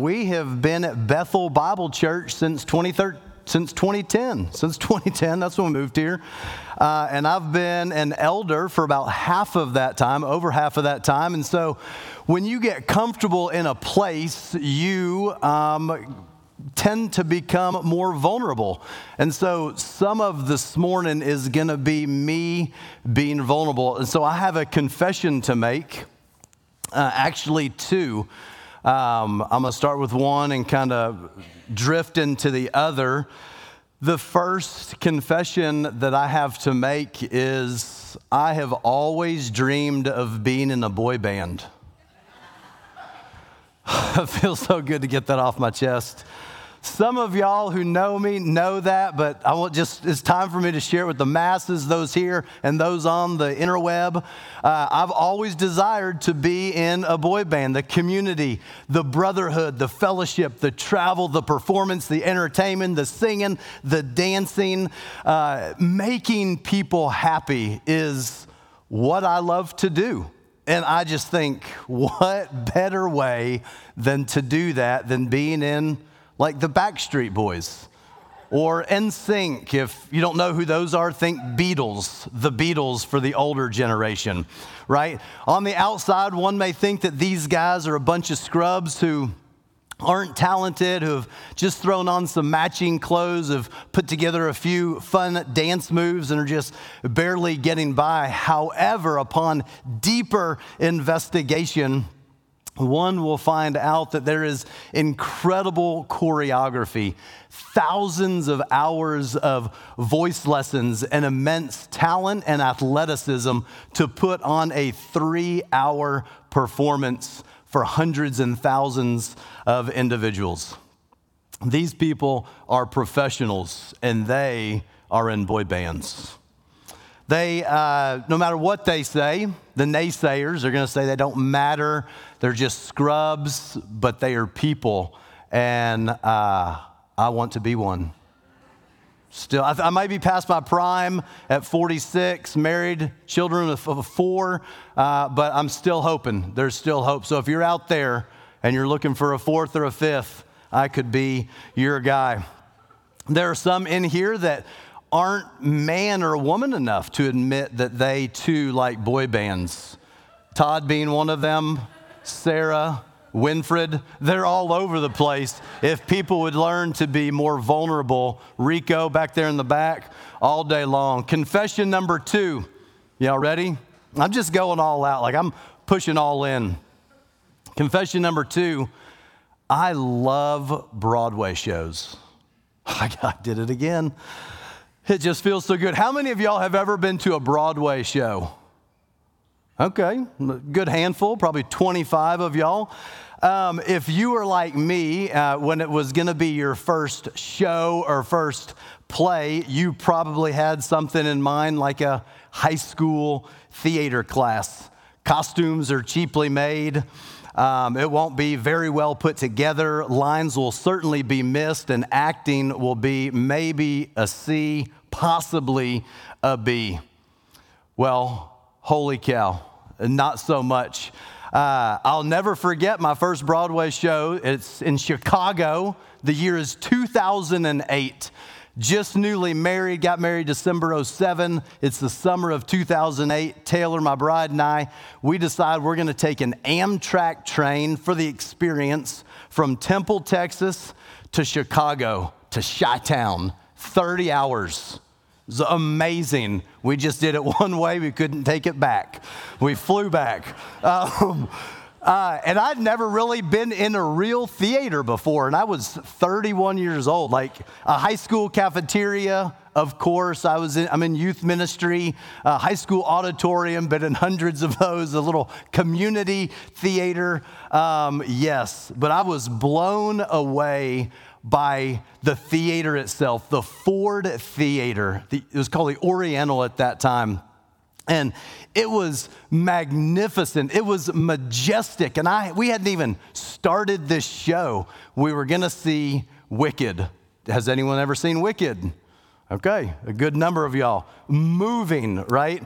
we have been at Bethel Bible Church since 2013 since 2010. Since 2010, that's when we moved here. Uh, and I've been an elder for about half of that time, over half of that time. And so when you get comfortable in a place, you um, tend to become more vulnerable. And so some of this morning is going to be me being vulnerable. And so I have a confession to make, uh, actually, two. Um, I'm going to start with one and kind of drift into the other. The first confession that I have to make is I have always dreamed of being in a boy band. it feels so good to get that off my chest. Some of y'all who know me know that, but I want just, it's time for me to share it with the masses, those here and those on the interweb. Uh, I've always desired to be in a boy band, the community, the brotherhood, the fellowship, the travel, the performance, the entertainment, the singing, the dancing. Uh, making people happy is what I love to do. And I just think, what better way than to do that than being in like the Backstreet Boys or NSYNC. If you don't know who those are, think Beatles, the Beatles for the older generation, right? On the outside, one may think that these guys are a bunch of scrubs who aren't talented, who have just thrown on some matching clothes, have put together a few fun dance moves, and are just barely getting by. However, upon deeper investigation, one will find out that there is incredible choreography, thousands of hours of voice lessons, and immense talent and athleticism to put on a three hour performance for hundreds and thousands of individuals. These people are professionals and they are in boy bands. They, uh, no matter what they say, the naysayers are going to say they don't matter. They're just scrubs, but they are people. And uh, I want to be one. Still, I, I, might be past my prime at 46, married, children of, four, uh, but I'm still hoping. There's still hope. So if you're out there and you're looking for a fourth or a fifth, I could be your guy. There are some in here that aren't man or woman enough to admit that they too like boy bands. Todd being one of them, Sarah, Winfred, they're all over the place. If people would learn to be more vulnerable, Rico back there in the back, all day long. Confession number two. Y'all ready? I'm just going all out, like I'm pushing all in. Confession number two I love Broadway shows. I did it again. It just feels so good. How many of y'all have ever been to a Broadway show? Okay, good handful, probably 25 of y'all. Um, if you were like me uh, when it was going to be your first show or first play, you probably had something in mind like a high school theater class. Costumes are cheaply made. Um, it won't be very well put together. Lines will certainly be missed, and acting will be maybe a C possibly a B? Well, holy cow, not so much. Uh, I'll never forget my first Broadway show. It's in Chicago. The year is 2008. Just newly married, got married December 07. It's the summer of 2008. Taylor, my bride, and I, we decide we're going to take an Amtrak train for the experience from Temple, Texas to Chicago to Chi Town. 30 hours. It was amazing. We just did it one way, we couldn't take it back. We flew back. Um, uh, and I'd never really been in a real theater before, and I was 31 years old. Like a high school cafeteria, of course. I was in, I'm in youth ministry, a high school auditorium, but in hundreds of those, a little community theater. Um, yes, but I was blown away by the theater itself, the Ford Theater. it was called the Oriental at that time. And it was magnificent. It was majestic. And I, we hadn't even started this show. We were going to see Wicked. Has anyone ever seen Wicked? Okay, a good number of y'all. Moving, right?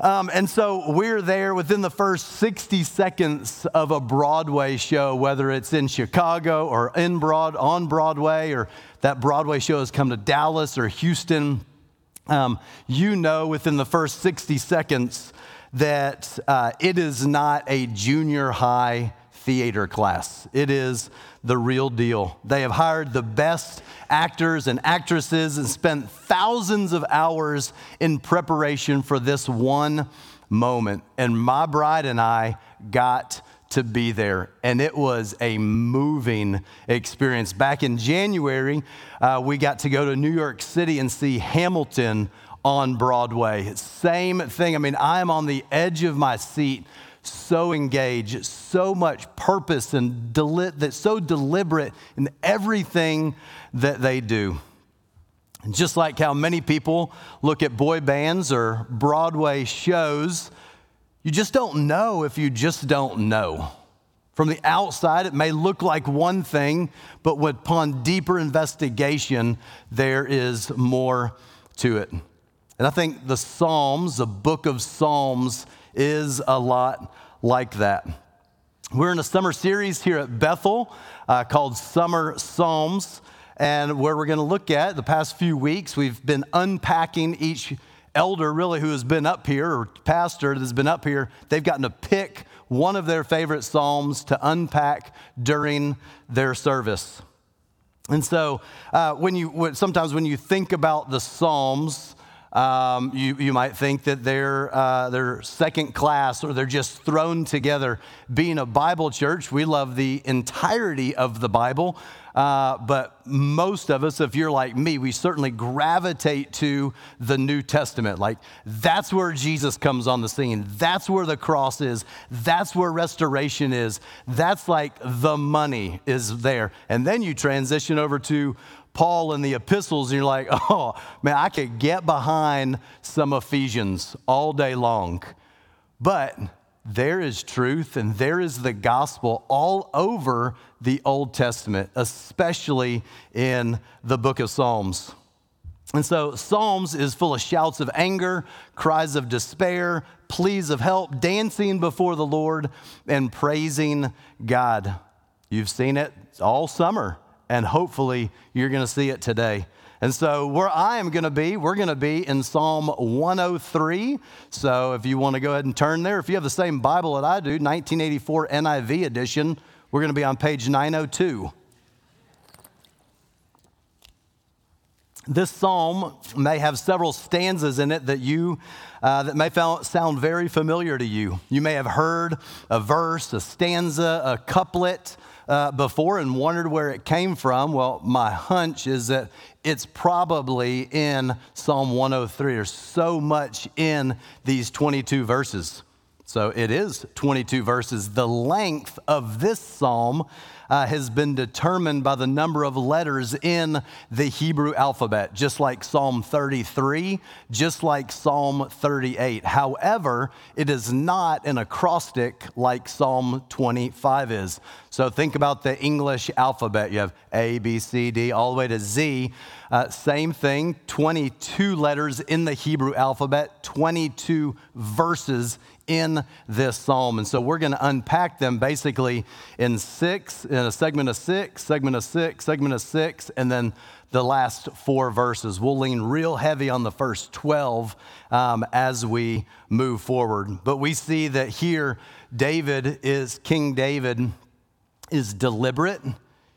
Um, and so we're there within the first 60 seconds of a Broadway show, whether it's in Chicago or in Broad, on Broadway, or that Broadway show has come to Dallas or Houston. Um, you know within the first 60 seconds that uh, it is not a junior high theater class. It is the real deal. They have hired the best actors and actresses and spent thousands of hours in preparation for this one moment. And my bride and I got to be there. And it was a moving experience. Back in January, uh, we got to go to New York City and see Hamilton on Broadway. Same thing. I mean, I am on the edge of my seat so engaged, so much purpose and deli- that's so deliberate in everything that they do. And just like how many people look at boy bands or Broadway shows, you just don't know if you just don't know. From the outside, it may look like one thing, but upon deeper investigation, there is more to it. And I think the Psalms, the book of Psalms, is a lot like that. We're in a summer series here at Bethel uh, called Summer Psalms, and where we're going to look at the past few weeks, we've been unpacking each elder, really, who has been up here, or pastor that has been up here. They've gotten to pick one of their favorite Psalms to unpack during their service. And so, uh, when you sometimes when you think about the Psalms, um, you, you might think that they're, uh, they're second class or they're just thrown together. Being a Bible church, we love the entirety of the Bible. Uh, but most of us, if you're like me, we certainly gravitate to the New Testament. Like, that's where Jesus comes on the scene. That's where the cross is. That's where restoration is. That's like the money is there. And then you transition over to Paul in the epistles, and you're like, oh, man, I could get behind some Ephesians all day long. But there is truth and there is the gospel all over the Old Testament, especially in the book of Psalms. And so, Psalms is full of shouts of anger, cries of despair, pleas of help, dancing before the Lord, and praising God. You've seen it all summer and hopefully you're going to see it today. And so, where I am going to be, we're going to be in Psalm 103. So, if you want to go ahead and turn there, if you have the same Bible that I do, 1984 NIV edition, we're going to be on page 902. This psalm may have several stanzas in it that you uh, that may sound very familiar to you. You may have heard a verse, a stanza, a couplet uh, before and wondered where it came from. Well, my hunch is that it's probably in Psalm 103. There's so much in these 22 verses. So it is 22 verses. The length of this psalm uh, has been determined by the number of letters in the Hebrew alphabet, just like Psalm 33, just like Psalm 38. However, it is not an acrostic like Psalm 25 is. So think about the English alphabet. You have A, B, C, D, all the way to Z. Uh, same thing, 22 letters in the Hebrew alphabet, 22 verses in this psalm. And so we're going to unpack them basically in six, in a segment of six, segment of six, segment of six, and then the last four verses. We'll lean real heavy on the first 12 um, as we move forward. But we see that here, David is, King David is deliberate,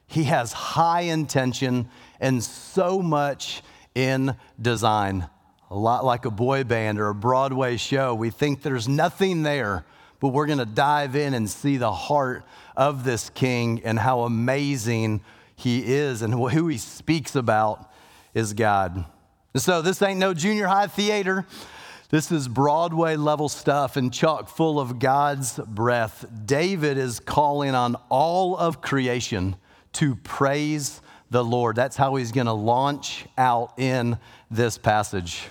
he has high intention, and so much in design a lot like a boy band or a Broadway show. We think there's nothing there, but we're going to dive in and see the heart of this king and how amazing he is and who he speaks about is God. So this ain't no junior high theater. This is Broadway level stuff and chock full of God's breath. David is calling on all of creation to praise the Lord. That's how he's going to launch out in this passage.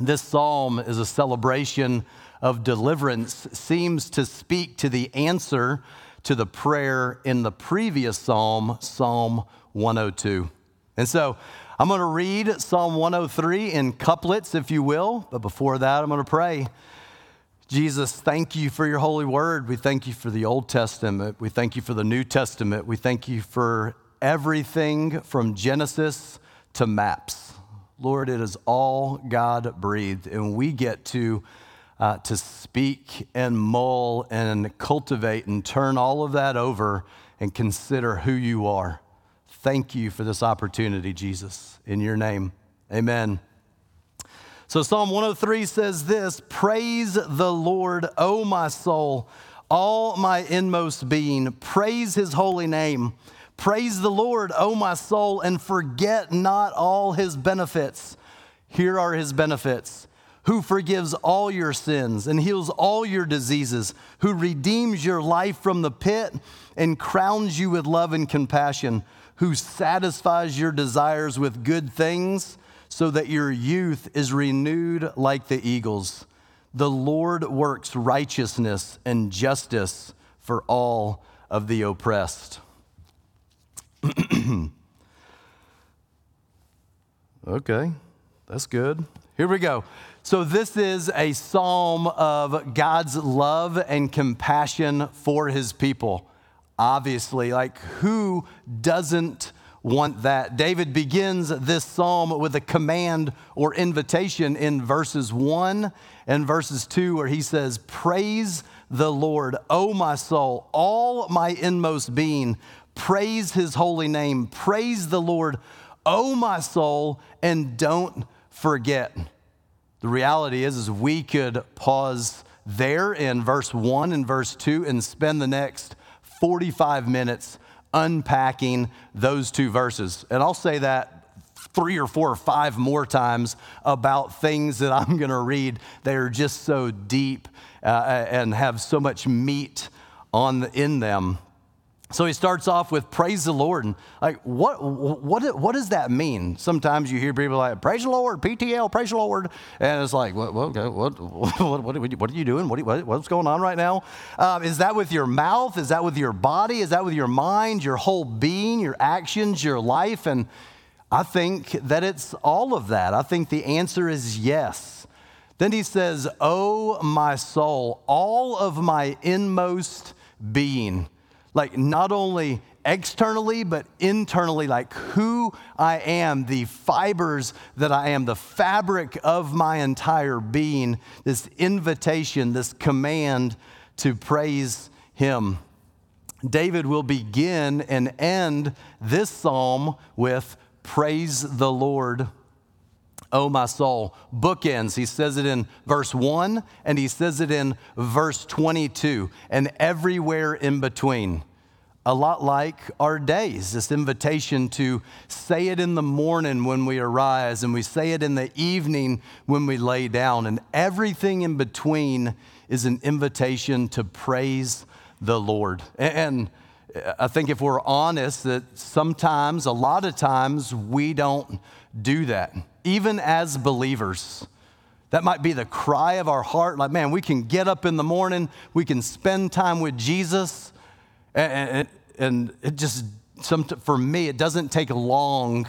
This psalm is a celebration of deliverance, seems to speak to the answer to the prayer in the previous psalm, Psalm 102. And so I'm going to read Psalm 103 in couplets, if you will, but before that, I'm going to pray. Jesus, thank you for your holy word. We thank you for the Old Testament. We thank you for the New Testament. We thank you for everything from Genesis to maps. Lord, it is all God breathed, and we get to, uh, to speak and mull and cultivate and turn all of that over and consider who you are. Thank you for this opportunity, Jesus. In your name, amen. So, Psalm 103 says this Praise the Lord, O my soul, all my inmost being. Praise his holy name. Praise the Lord, O my soul, and forget not all his benefits. Here are his benefits who forgives all your sins and heals all your diseases, who redeems your life from the pit and crowns you with love and compassion who satisfies your desires with good things so that your youth is renewed like the eagles. The Lord works righteousness and justice for all of the oppressed. okay, that's good. Here we go. So, this is a psalm of God's love and compassion for his people obviously. Like, who doesn't want that? David begins this psalm with a command or invitation in verses 1 and verses 2, where he says, Praise the Lord, O my soul, all my inmost being. Praise his holy name. Praise the Lord, O my soul, and don't forget. The reality is, is we could pause there in verse 1 and verse 2 and spend the next 45 minutes unpacking those two verses. And I'll say that three or four or five more times about things that I'm going to read. They are just so deep uh, and have so much meat on the, in them. So he starts off with praise the Lord. And like, what, what, what does that mean? Sometimes you hear people like, praise the Lord, PTL, praise the Lord. And it's like, what, what, what, what, what, are you doing? What, what, what's going on right now? Um, is that with your mouth? Is that with your body? Is that with your mind, your whole being, your actions, your life? And I think that it's all of that. I think the answer is yes. Then he says, Oh, my soul, all of my inmost being like not only externally, but internally, like who I am, the fibers that I am, the fabric of my entire being, this invitation, this command to praise Him. David will begin and end this psalm with Praise the Lord. Oh, my soul. Bookends. He says it in verse 1 and he says it in verse 22 and everywhere in between. A lot like our days, this invitation to say it in the morning when we arise and we say it in the evening when we lay down. And everything in between is an invitation to praise the Lord. And I think if we're honest, that sometimes, a lot of times, we don't do that even as believers. That might be the cry of our heart like, man, we can get up in the morning, we can spend time with Jesus, and, and it just, some, for me, it doesn't take long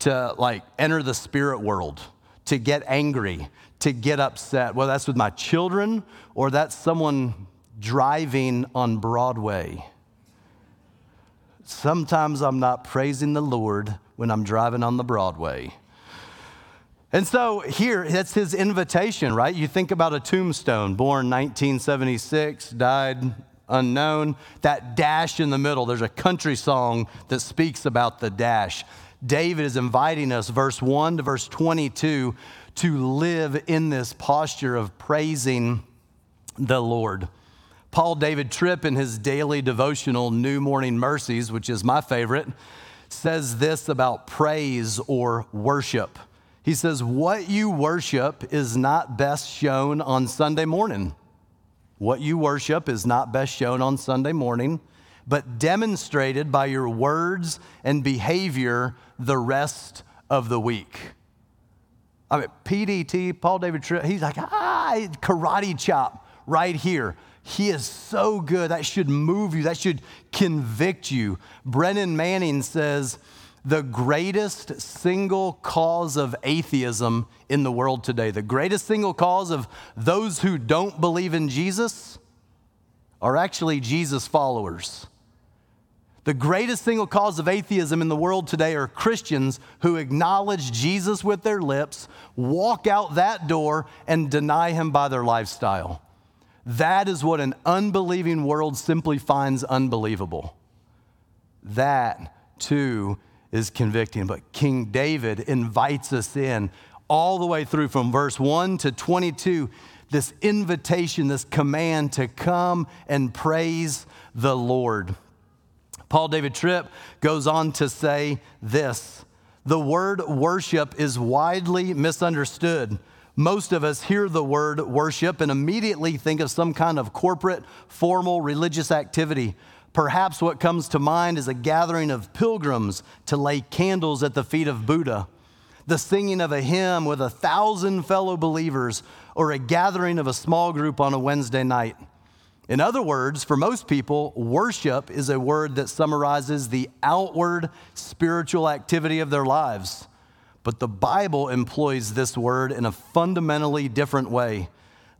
to like enter the spirit world, to get angry, to get upset, whether that's with my children or that's someone driving on Broadway. Sometimes I'm not praising the Lord when I'm driving on the Broadway. And so here, that's his invitation, right? You think about a tombstone, born 1976, died unknown. That dash in the middle, there's a country song that speaks about the dash. David is inviting us, verse 1 to verse 22, to live in this posture of praising the Lord. Paul David Tripp, in his daily devotional, New Morning Mercies, which is my favorite, says this about praise or worship. He says, What you worship is not best shown on Sunday morning. What you worship is not best shown on Sunday morning, but demonstrated by your words and behavior the rest of the week. I mean, PDT, Paul David Tripp, he's like, ah, karate chop right here. He is so good. That should move you, that should convict you. Brennan Manning says, the greatest single cause of atheism in the world today, the greatest single cause of those who don't believe in Jesus are actually Jesus followers. The greatest single cause of atheism in the world today are Christians who acknowledge Jesus with their lips, walk out that door, and deny him by their lifestyle. That is what an unbelieving world simply finds unbelievable. That, too, is convicting. But King David invites us in all the way through from verse 1 to 22 this invitation, this command to come and praise the Lord. Paul David Tripp goes on to say this The word worship is widely misunderstood. Most of us hear the word worship and immediately think of some kind of corporate, formal religious activity. Perhaps what comes to mind is a gathering of pilgrims to lay candles at the feet of Buddha, the singing of a hymn with a thousand fellow believers, or a gathering of a small group on a Wednesday night. In other words, for most people, worship is a word that summarizes the outward spiritual activity of their lives. But the Bible employs this word in a fundamentally different way.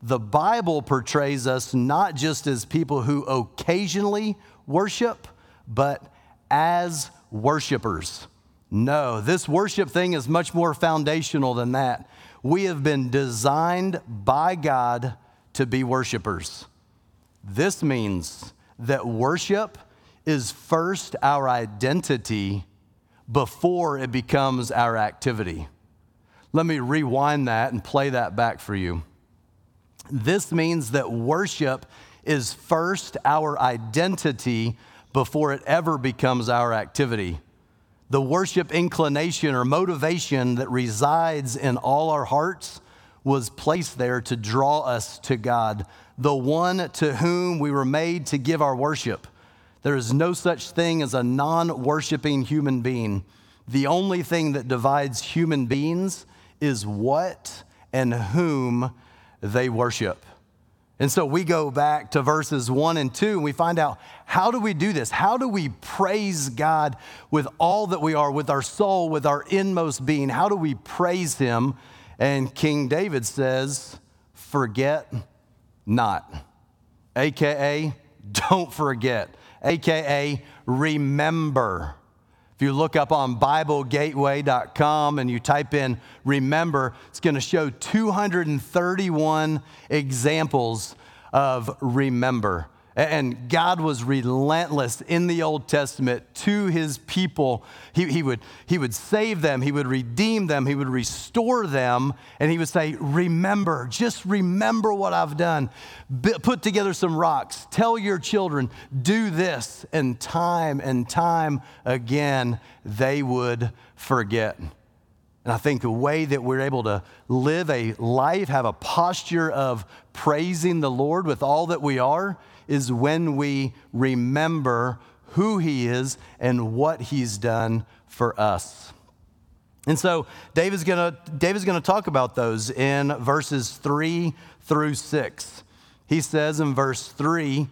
The Bible portrays us not just as people who occasionally worship, but as worshipers. No, this worship thing is much more foundational than that. We have been designed by God to be worshipers. This means that worship is first our identity before it becomes our activity. Let me rewind that and play that back for you. This means that worship is first our identity before it ever becomes our activity. The worship inclination or motivation that resides in all our hearts was placed there to draw us to God, the one to whom we were made to give our worship. There is no such thing as a non worshiping human being. The only thing that divides human beings is what and whom they worship. And so we go back to verses one and two and we find out how do we do this? How do we praise God with all that we are, with our soul, with our inmost being? How do we praise Him? And King David says, Forget not. AKA, don't forget. AKA, remember. If you look up on BibleGateway.com and you type in remember, it's going to show 231 examples of remember. And God was relentless in the Old Testament to his people. He, he, would, he would save them, he would redeem them, he would restore them, and he would say, Remember, just remember what I've done. Put together some rocks, tell your children, do this. And time and time again, they would forget. And I think the way that we're able to live a life, have a posture of praising the Lord with all that we are, is when we remember who He is and what He's done for us. And so David's gonna, David's gonna talk about those in verses three through six. He says in verse three,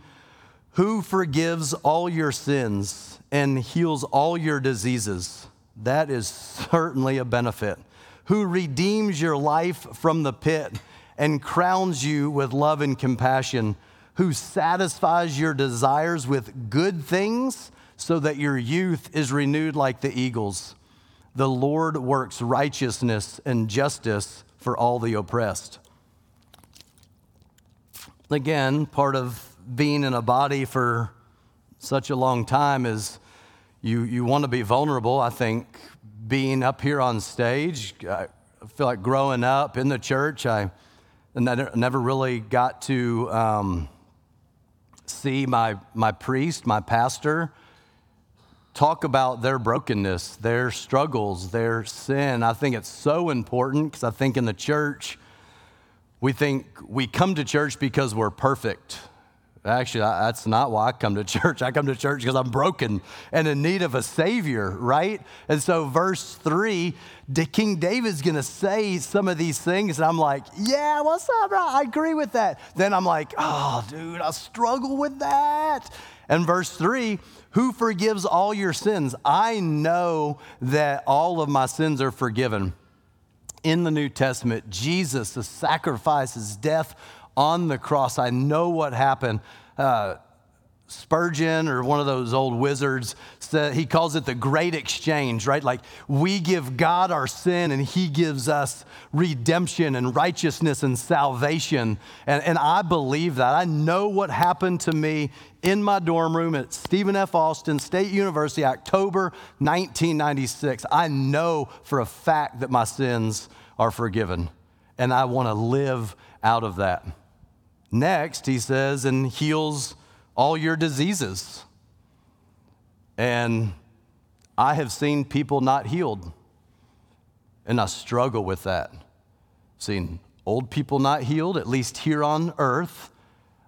Who forgives all your sins and heals all your diseases? That is certainly a benefit. Who redeems your life from the pit and crowns you with love and compassion? Who satisfies your desires with good things so that your youth is renewed like the eagles. The Lord works righteousness and justice for all the oppressed. Again, part of being in a body for such a long time is you, you want to be vulnerable. I think being up here on stage, I feel like growing up in the church, I never really got to. Um, see my, my priest, my pastor, talk about their brokenness, their struggles, their sin. I think it's so important because I think in the church, we think we come to church because we're perfect. Actually, that's not why I come to church. I come to church because I'm broken and in need of a Savior, right? And so, verse three, King David's gonna say some of these things, and I'm like, yeah, what's up, bro? I agree with that. Then I'm like, oh, dude, I struggle with that. And verse three, who forgives all your sins? I know that all of my sins are forgiven. In the New Testament, Jesus, the sacrifice, his death on the cross, I know what happened. Uh, Spurgeon or one of those old wizards, he calls it the great exchange, right? Like we give God our sin and he gives us redemption and righteousness and salvation. And, and I believe that. I know what happened to me in my dorm room at Stephen F. Austin State University, October 1996. I know for a fact that my sins are forgiven, and I want to live out of that. Next, he says, and heals all your diseases. And I have seen people not healed, and I struggle with that. Seen old people not healed, at least here on earth.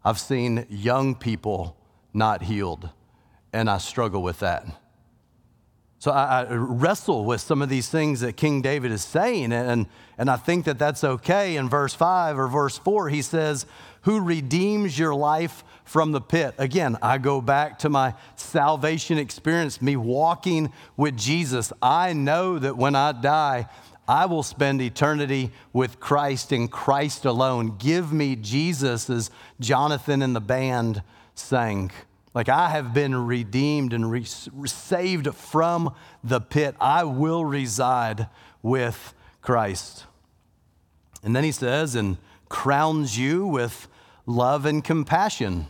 I've seen young people not healed, and I struggle with that. So I, I, wrestle with some of these things that King David is saying, and, and I think that that's okay. In verse 5 or verse 4, he says, Who redeems your life from the pit? Again, I go back to my salvation experience, me walking with Jesus. I know that when I die, I will spend eternity with Christ and Christ alone. Give me Jesus, as Jonathan and the band sang. Like I have been redeemed and re- saved from the pit. I will reside with Christ. And then he says, and crowns you with love and compassion.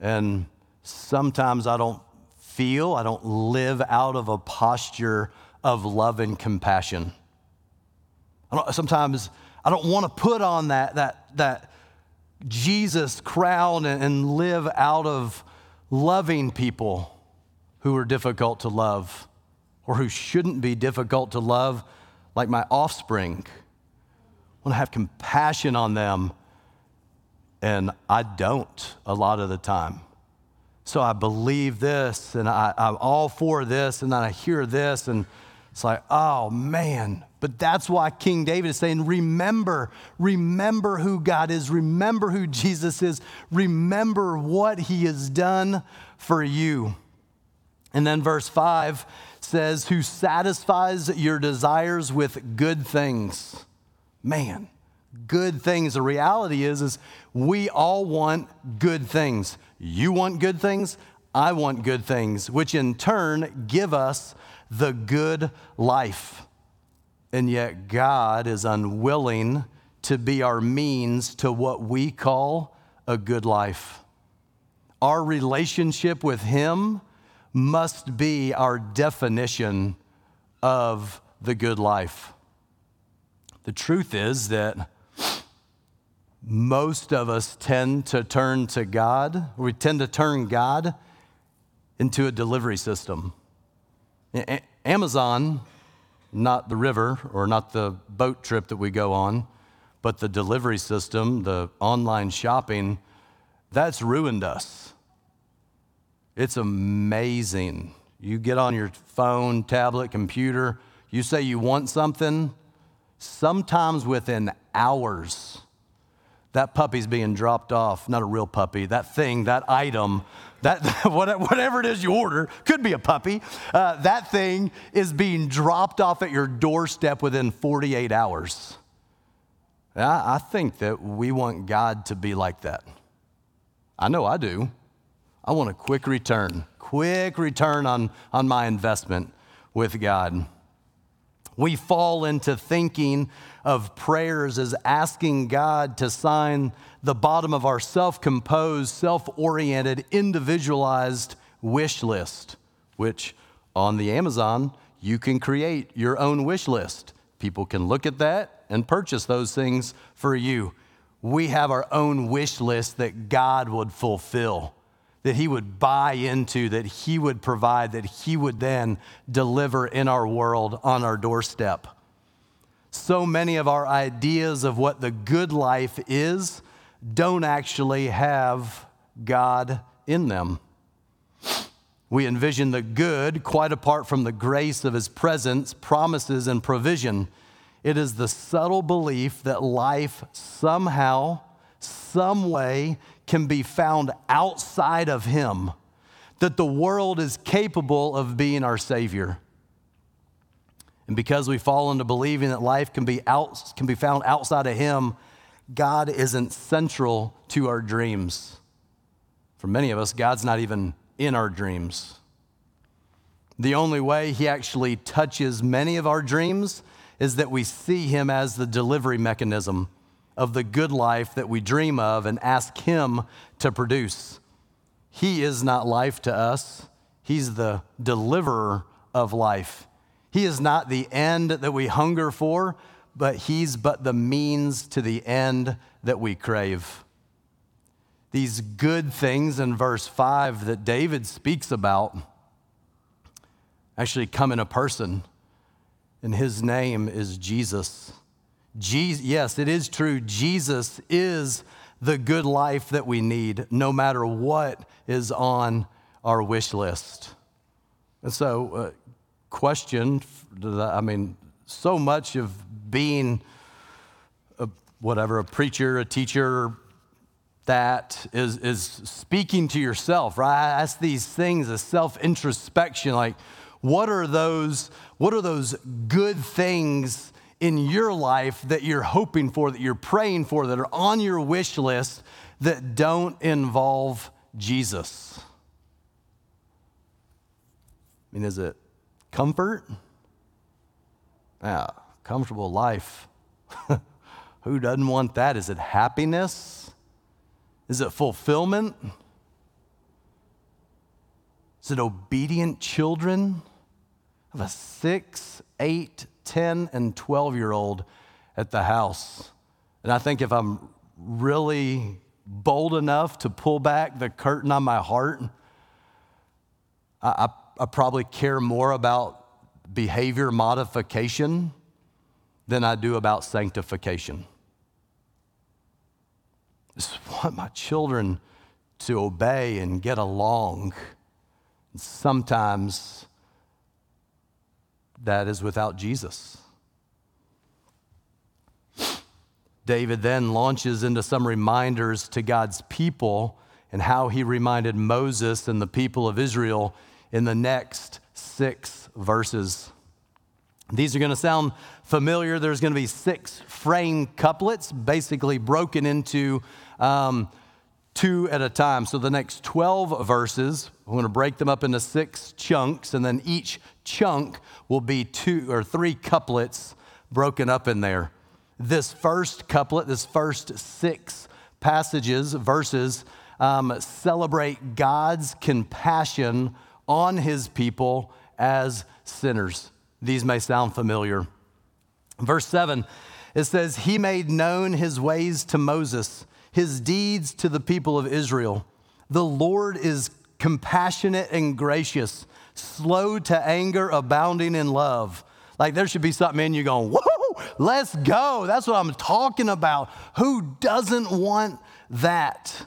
And sometimes I don't feel, I don't live out of a posture of love and compassion. I sometimes I don't want to put on that, that, that Jesus crown and live out of loving people who are difficult to love or who shouldn't be difficult to love, like my offspring. I want to have compassion on them, and I don't a lot of the time. So I believe this, and I, am all for this, and then I hear this, and it's like, oh man, but that's why King David is saying, remember, remember who God is, remember who Jesus is, remember what he has done for you. And then verse 5 says, who satisfies your desires with good things. Man, good things. The reality is, is we all want good things. You want good things, I want good things, which in turn give us the good life. And yet, God is unwilling to be our means to what we call a good life. Our relationship with Him must be our definition of the good life. The truth is that most of us tend to turn to God, we tend to turn God into a delivery system. Amazon not the river or not the boat trip that we go on, but the delivery system, the online shopping, that's ruined us. It's amazing. You get on your phone, tablet, computer, you say you want something, sometimes within hours, that puppy's being dropped off, not a real puppy, that thing, that item, that whatever it is you order, could be a puppy, uh, that thing is being dropped off at your doorstep within 48 hours. I, think that we want God to be like that. I know I do. I want a quick return, quick return on, on my investment with God. We fall into thinking of prayers is asking God to sign the bottom of our self composed, self oriented, individualized wish list, which on the Amazon, you can create your own wish list. People can look at that and purchase those things for you. We have our own wish list that God would fulfill, that He would buy into, that He would provide, that He would then deliver in our world on our doorstep so many of our ideas of what the good life is don't actually have God in them. We envision the good quite apart from the grace of His presence, promises, and provision. It is the subtle belief that life somehow, some way, can be found outside of Him, that the world is capable of being our Savior. And because we fall into believing that life can be, out, can be found outside of Him, God isn't central to our dreams. For many of us, God's not even in our dreams. The only way He actually touches many of our dreams is that we see Him as the delivery mechanism of the good life that we dream of and ask Him to produce. He is not life to us, He's the deliverer of life. He is not the end that we hunger for, but He's but the means to the end that we crave. These good things in verse 5 that David speaks about actually come in a person, and His name is Jesus. Jesus, yes, it is true. Jesus is the good life that we need, no matter what is on our wish list. And so, uh, question I mean, so much of being a, whatever, a preacher, a teacher, that is, is speaking to yourself, right? Ask these things as self introspection, like, what are those, what are those good things in your life that you're hoping for, that you're praying for, that are on your wish list that don't involve Jesus? I mean, is it comfort? Yeah, comfortable life. Who doesn't want that? Is it happiness? Is it fulfillment? Is it obedient children? I have a six, eight, 10 and 12 year old at the house. And I think if I'm really bold enough to pull back the curtain on my heart, I, I, I probably care more about behavior modification than I do about sanctification. I just want my children to obey and get along. Sometimes that is without Jesus. David then launches into some reminders to God's people and how he reminded Moses and the people of Israel in the next six verses. These are going to sound familiar. There's going to be six frame couplets, basically broken into um, two at a time. So the next 12 verses, I'm going to break them up into six chunks, and then each chunk will be two or three couplets broken up in there. This first couplet, this first six passages, verses, um, celebrate God's compassion on his people as sinners. These may sound familiar. Verse 7, it says, He made known his ways to Moses, his deeds to the people of Israel. The Lord is compassionate and gracious slow to anger, abounding in love. Like there should be something in you going, whoa, let's go. That's what I'm talking about. Who doesn't want that?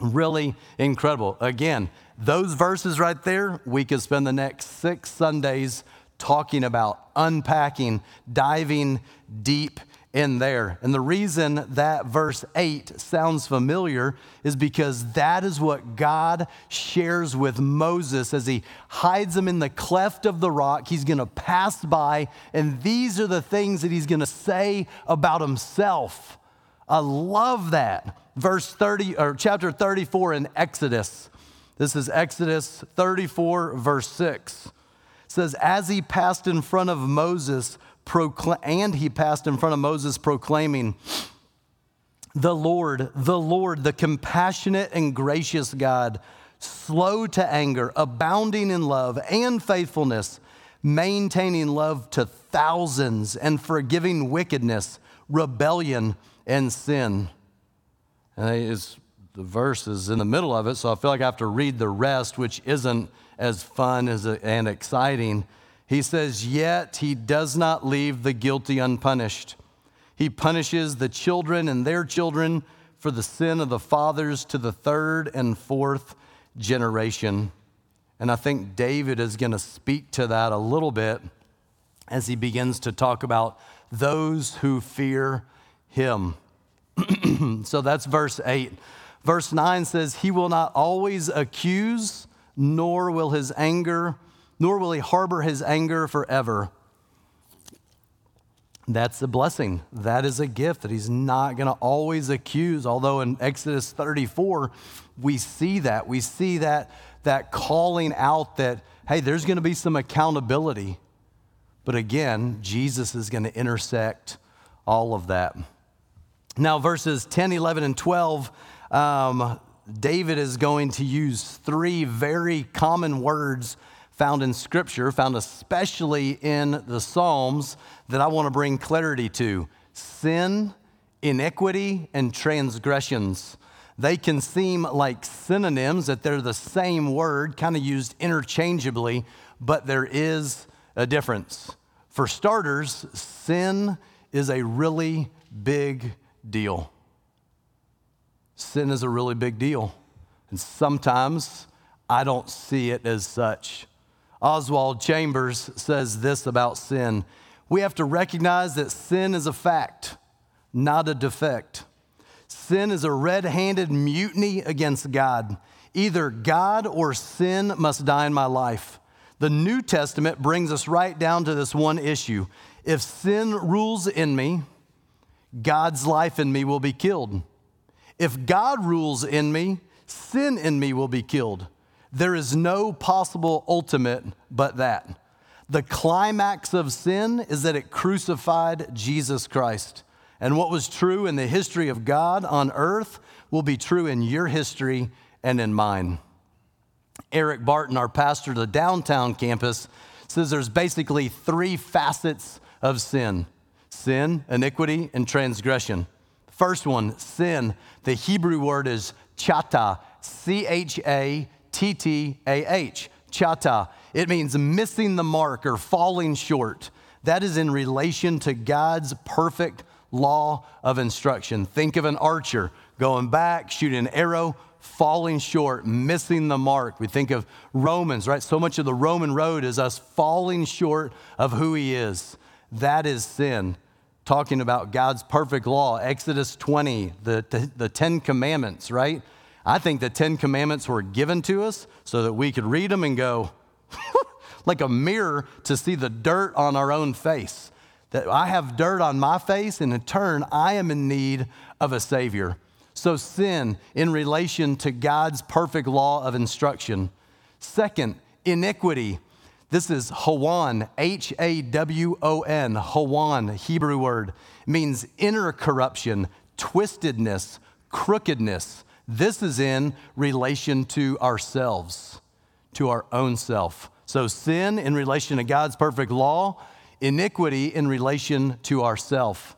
Really incredible. Again, those verses right there, we could spend the next six Sundays talking about, unpacking, diving deep in there. And the reason that verse 8 sounds familiar is because that is what God shares with Moses as he hides him in the cleft of the rock. He's going to pass by, and these are the things that he's going to say about himself. I love that. Verse 30 or chapter 34 in Exodus. This is Exodus 34 verse 6. It says as he passed in front of Moses and he passed in front of Moses proclaiming, The Lord, the Lord, the compassionate and gracious God, slow to anger, abounding in love and faithfulness, maintaining love to thousands, and forgiving wickedness, rebellion, and sin. And is the verse is in the middle of it, so I feel like I have to read the rest, which isn't as fun as uh, and exciting. He says, Yet he does not leave the guilty unpunished. He punishes the children and their children for the sin of the fathers to the third and fourth generation. And I think David is going to speak to that a little bit as he begins to talk about those who fear him. so that's verse 8. Verse 9 says, He will not always accuse, nor will his anger, nor will he harbor his anger forever. That's a blessing. That is a gift that he's not going to always accuse. Although in Exodus 34, we see that. We see that, that calling out that, hey, there's going to be some accountability. But again, Jesus is going to intersect all of that. Now, verses 10, 11, and 12, um, David is going to use three very common words found in Scripture, found especially in the Psalms, that I want to bring clarity to sin, iniquity, and transgressions. They can seem like synonyms, that they're the same word, kind of used interchangeably, but there is a difference. For starters, sin is a really big deal. Sin is a really big deal. And sometimes I don't see it as such. Oswald Chambers says this about sin we have to recognize that sin is a fact, not a defect. Sin is a red handed mutiny against God. Either God or sin must die in my life. The New Testament brings us right down to this one issue. If sin rules in me, God's life in me will be killed. If God rules in me, sin in me will be killed. There is no possible ultimate but that. The climax of sin is that it crucified Jesus Christ. And what was true in the history of God on earth will be true in your history and in mine. Eric Barton, our pastor to the downtown campus, says there's basically three facets of sin sin, iniquity, and transgression. First one, sin. The Hebrew word is chata, C H A T T A H, chata. It means missing the mark or falling short. That is in relation to God's perfect law of instruction. Think of an archer going back, shooting an arrow, falling short, missing the mark. We think of Romans, right? So much of the Roman road is us falling short of who He is. That is sin. Talking about God's perfect law, Exodus 20, the, the, the Ten Commandments, right? I think the Ten Commandments were given to us so that we could read them and go, like a mirror to see the dirt on our own face. That I have dirt on my face, and in turn, I am in need of a Savior. So, sin in relation to God's perfect law of instruction. Second, iniquity. This is Hawan, H A W O N, Hawan, Hebrew word, means inner corruption, twistedness, crookedness. This is in relation to ourselves, to our own self. So, sin in relation to God's perfect law, iniquity in relation to ourself.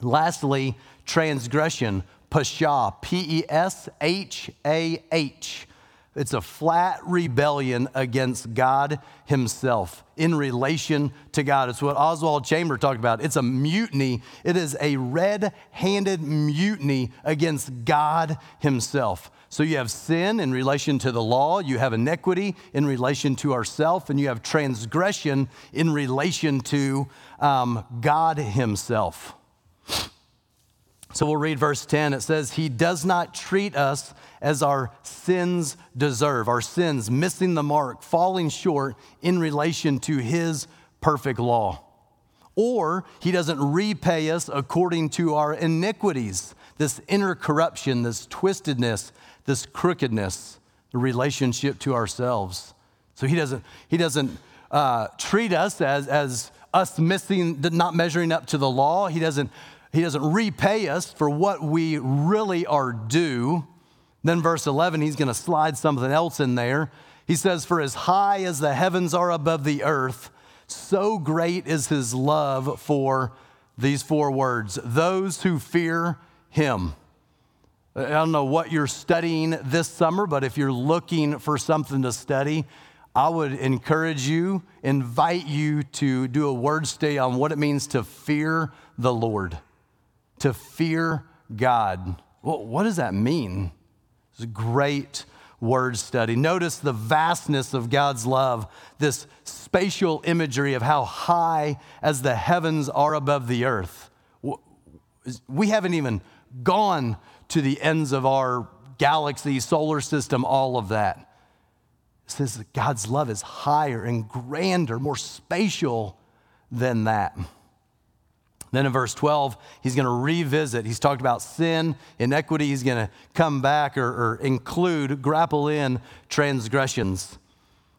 Lastly, transgression, Pesha, P E S H A H. It's a flat rebellion against God Himself in relation to God. It's what Oswald Chamber talked about. It's a mutiny, it is a red handed mutiny against God Himself. So you have sin in relation to the law, you have iniquity in relation to ourself, and you have transgression in relation to um, God Himself. So we'll read verse 10. It says, He does not treat us as our sins deserve, our sins missing the mark, falling short in relation to His perfect law. Or He doesn't repay us according to our iniquities, this inner corruption, this twistedness, this crookedness, the relationship to ourselves. So He doesn't, he doesn't uh, treat us as, as us missing, not measuring up to the law. He doesn't he doesn't repay us for what we really are due. Then, verse 11, he's going to slide something else in there. He says, For as high as the heavens are above the earth, so great is his love for these four words those who fear him. I don't know what you're studying this summer, but if you're looking for something to study, I would encourage you, invite you to do a word study on what it means to fear the Lord, to fear God. Well, what does that mean? It's a great word study. Notice the vastness of God's love, this spatial imagery of how high as the heavens are above the earth. We haven't even gone to the ends of our galaxy, solar system, all of that. It says that God's love is higher and grander, more spatial than that. Then in verse 12, he's going to revisit. He's talked about sin, iniquity. He's going to come back or, or, include, grapple in transgressions.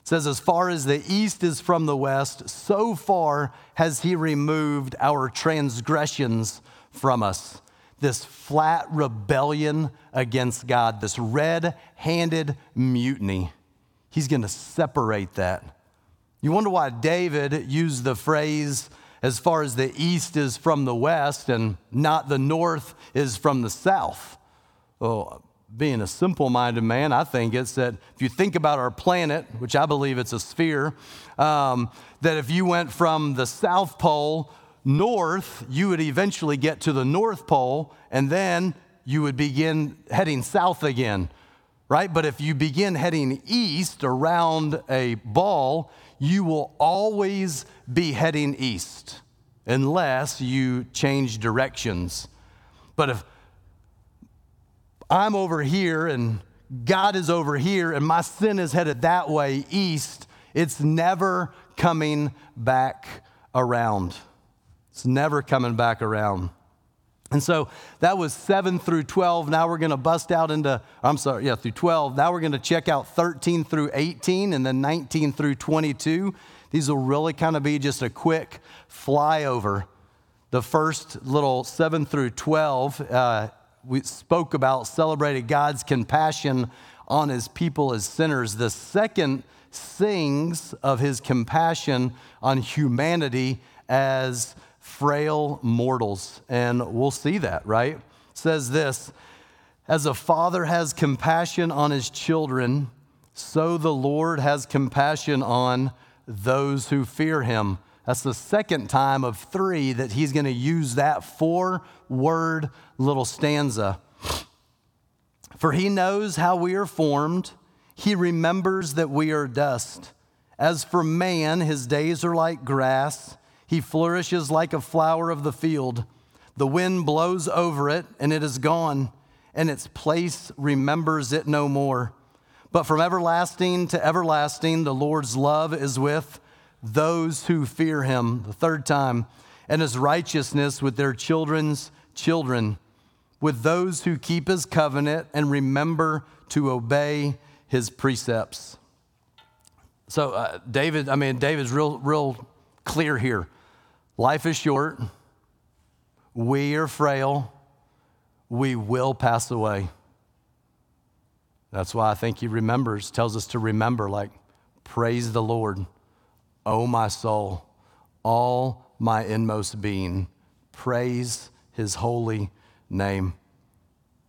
It says, As far as the east is from the west, so far has he removed our transgressions from us. This flat rebellion against God, this red handed mutiny. He's going to separate that. You wonder why David used the phrase, as far as the east is from the west and not the north is from the south. Well, being a simple minded man, I think it's that if you think about our planet, which I believe it's a sphere, um, that if you went from the South Pole north, you would eventually get to the North Pole, and then you would begin heading south again, right? But if you begin heading east around a ball, you will always be heading east unless you change directions. But if I'm over here and God is over here and my sin is headed that way east, it's never coming back around. It's never coming back around. And so that was 7 through 12. Now we're going to bust out into, I'm sorry, yeah, through 12. Now we're going to check out 13 through 18 and then 19 through 22. These will really kind of be just a quick flyover. The first little 7 through 12, uh, we spoke about celebrating God's compassion on his people as sinners. The second sings of his compassion on humanity as frail mortals. And we'll see that, right? It says this As a father has compassion on his children, so the Lord has compassion on those who fear him. That's the second time of three that he's going to use that four word little stanza. For he knows how we are formed, he remembers that we are dust. As for man, his days are like grass. He flourishes like a flower of the field. The wind blows over it, and it is gone, and its place remembers it no more. But from everlasting to everlasting, the Lord's love is with those who fear him. The third time, and his righteousness with their children's children, with those who keep his covenant and remember to obey his precepts. So, uh, David, I mean, David's real, real clear here. Life is short. We are frail. We will pass away. That's why I think he remembers, tells us to remember, like, praise the Lord, O my soul, all my inmost being. Praise his holy name.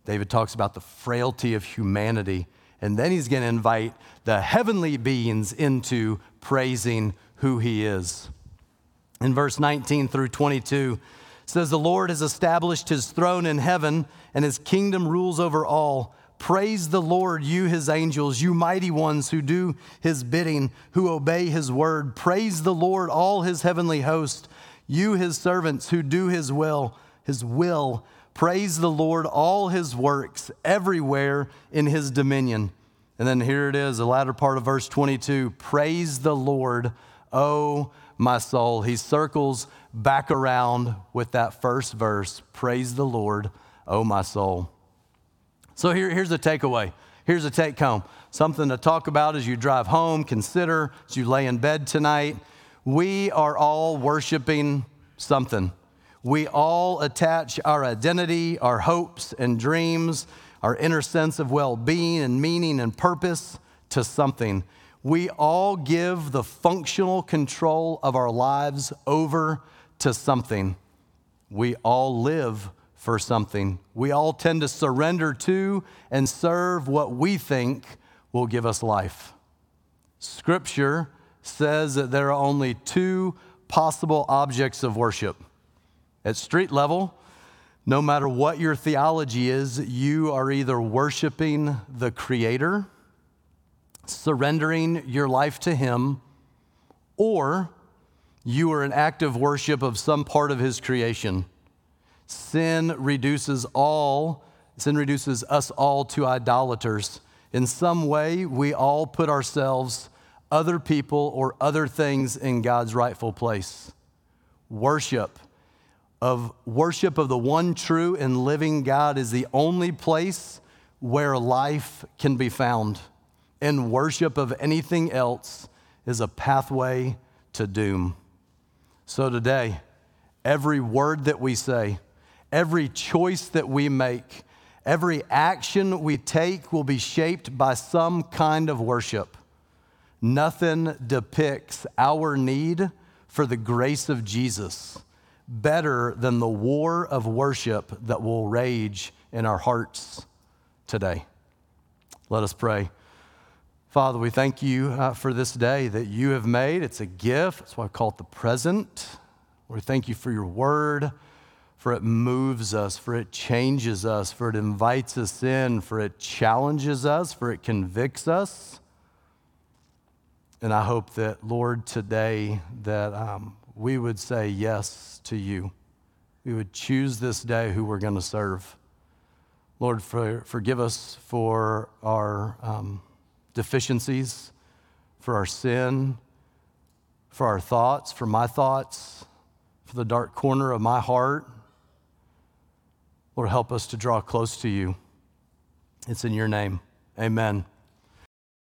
David talks about the frailty of humanity, and then he's going to invite the heavenly beings into praising who he is in verse 19 through 22 says the lord has established his throne in heaven and his kingdom rules over all. Praise the lord you his angels you mighty ones who do his bidding who obey his word. Praise the lord all his heavenly host you his servants who do his will his will. Praise the lord all his works everywhere in his dominion. And then here it is the latter part of verse 22 praise the lord oh my soul. He circles back around with that first verse Praise the Lord, oh my soul. So here, here's a takeaway. Here's a take home. Something to talk about as you drive home, consider as you lay in bed tonight. We are all worshiping something. We all attach our identity, our hopes and dreams, our inner sense of well being and meaning and purpose to something we all give the functional control of our lives over to something. We all live for something. We all tend to surrender to and serve what we think will give us life. Scripture says that there are only two possible objects of worship. At street level, no matter what your theology is, you are either worshiping the Creator, surrendering your life to Him, or you are in active worship of some part of His creation. Sin reduces all, sin reduces us all to idolaters. In some way, we all put ourselves, other people, or other things in God's rightful place. Worship of worship of the one true and living God is the only place where life can be found. And worship of anything else is a pathway to doom. So today, every word that we say, every choice that we make, every action we take will be shaped by some kind of worship. Nothing depicts our need for the grace of Jesus better than the war of worship that will rage in our hearts today. Let us pray. Father, we thank you uh, for this day that you have made. It's a gift. That's why I call it the present. We thank you for your word, for it moves us, for it changes us, for it invites us in, for it challenges us, for it convicts us. And I hope that, Lord, today that um, we would say yes to you. We would choose this day who we're going to serve. Lord, for, forgive us for our um, deficiencies, for our sin, for our thoughts, for my thoughts, for the dark corner of my heart. Lord, help us to draw close to you. It's in your name. Amen.